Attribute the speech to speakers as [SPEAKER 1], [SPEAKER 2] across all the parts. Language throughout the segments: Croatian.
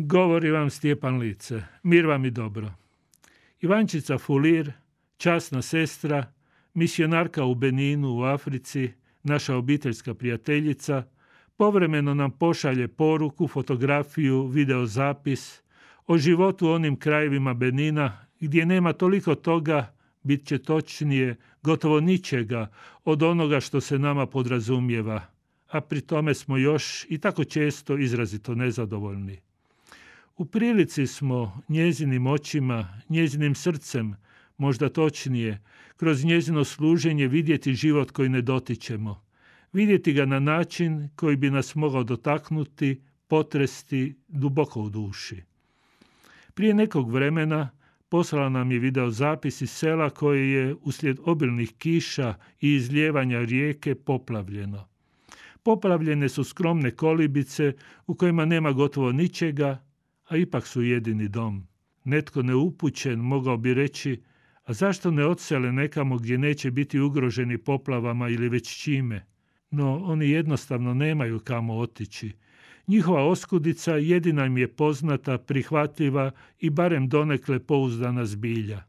[SPEAKER 1] Govori vam Stjepan Lice, mir vam i dobro. Ivančica Fulir, časna sestra, misionarka u Beninu u Africi, naša obiteljska prijateljica, povremeno nam pošalje poruku, fotografiju, videozapis o životu u onim krajevima Benina gdje nema toliko toga, bit će točnije, gotovo ničega od onoga što se nama podrazumijeva, a pri tome smo još i tako često izrazito nezadovoljni. U prilici smo njezinim očima, njezinim srcem, možda točnije, kroz njezino služenje vidjeti život koji ne dotičemo. Vidjeti ga na način koji bi nas mogao dotaknuti, potresti duboko u duši. Prije nekog vremena poslala nam je video zapis iz sela koje je uslijed obilnih kiša i izljevanja rijeke poplavljeno. Poplavljene su skromne kolibice u kojima nema gotovo ničega, a ipak su jedini dom. Netko neupućen mogao bi reći, a zašto ne odsele nekamo gdje neće biti ugroženi poplavama ili već čime? No, oni jednostavno nemaju kamo otići. Njihova oskudica jedina im je poznata, prihvatljiva i barem donekle pouzdana zbilja.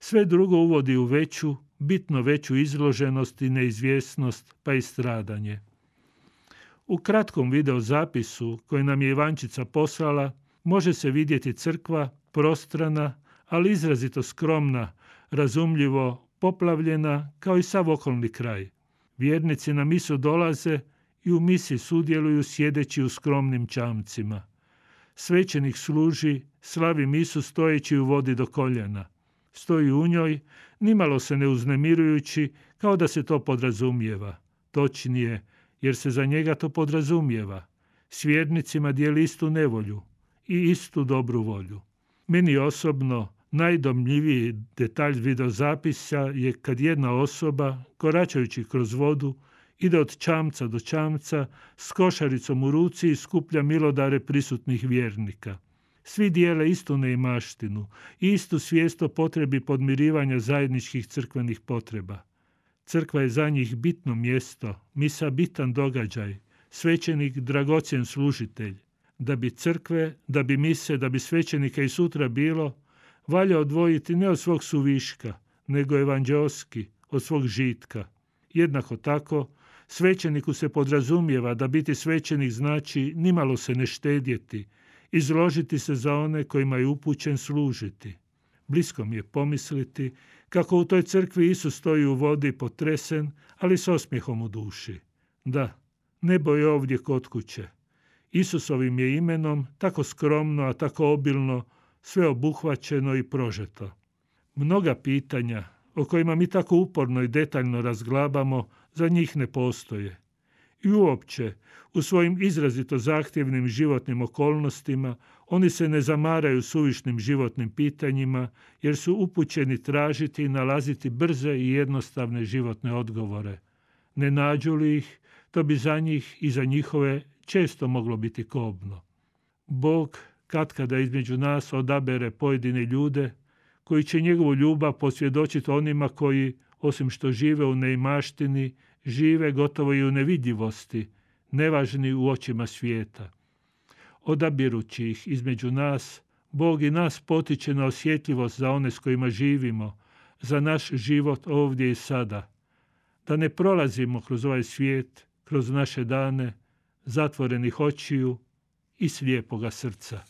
[SPEAKER 1] Sve drugo uvodi u veću, bitno veću izloženost i neizvjesnost, pa i stradanje. U kratkom videozapisu koji nam je Ivančica poslala, može se vidjeti crkva prostrana, ali izrazito skromna, razumljivo poplavljena kao i sav okolni kraj. Vjernici na misu dolaze i u misi sudjeluju sjedeći u skromnim čamcima. Svećenik služi, slavi misu stojeći u vodi do koljena. Stoji u njoj, nimalo se ne uznemirujući, kao da se to podrazumijeva. Točnije, jer se za njega to podrazumijeva. S vjernicima dijeli istu nevolju, i istu dobru volju. Meni osobno najdomljiviji detalj videozapisa je kad jedna osoba, koračajući kroz vodu, ide od čamca do čamca s košaricom u ruci i skuplja milodare prisutnih vjernika. Svi dijele istu neimaštinu i istu svijest potrebi podmirivanja zajedničkih crkvenih potreba. Crkva je za njih bitno mjesto, misa bitan događaj, svećenik dragocjen služitelj da bi crkve, da bi mise, da bi svećenika i sutra bilo, valja odvojiti ne od svog suviška, nego evanđelski, od svog žitka. Jednako tako, svećeniku se podrazumijeva da biti svećenik znači nimalo se ne štedjeti, izložiti se za one kojima je upućen služiti. Blisko mi je pomisliti kako u toj crkvi Isus stoji u vodi potresen, ali s osmijehom u duši. Da, nebo je ovdje kod kuće. Isusovim je imenom tako skromno, a tako obilno, sve obuhvaćeno i prožeto. Mnoga pitanja o kojima mi tako uporno i detaljno razglabamo, za njih ne postoje. I uopće, u svojim izrazito zahtjevnim životnim okolnostima, oni se ne zamaraju suvišnim životnim pitanjima, jer su upućeni tražiti i nalaziti brze i jednostavne životne odgovore. Ne nađu li ih, to bi za njih i za njihove često moglo biti kobno. Bog katkada između nas odabere pojedine ljude koji će njegovu ljubav posvjedočiti onima koji, osim što žive u neimaštini, žive gotovo i u nevidljivosti, nevažni u očima svijeta. Odabirući ih između nas, Bog i nas potiče na osjetljivost za one s kojima živimo, za naš život ovdje i sada. Da ne prolazimo kroz ovaj svijet, kroz naše dane, zatvorenih očiju i slijepoga srca.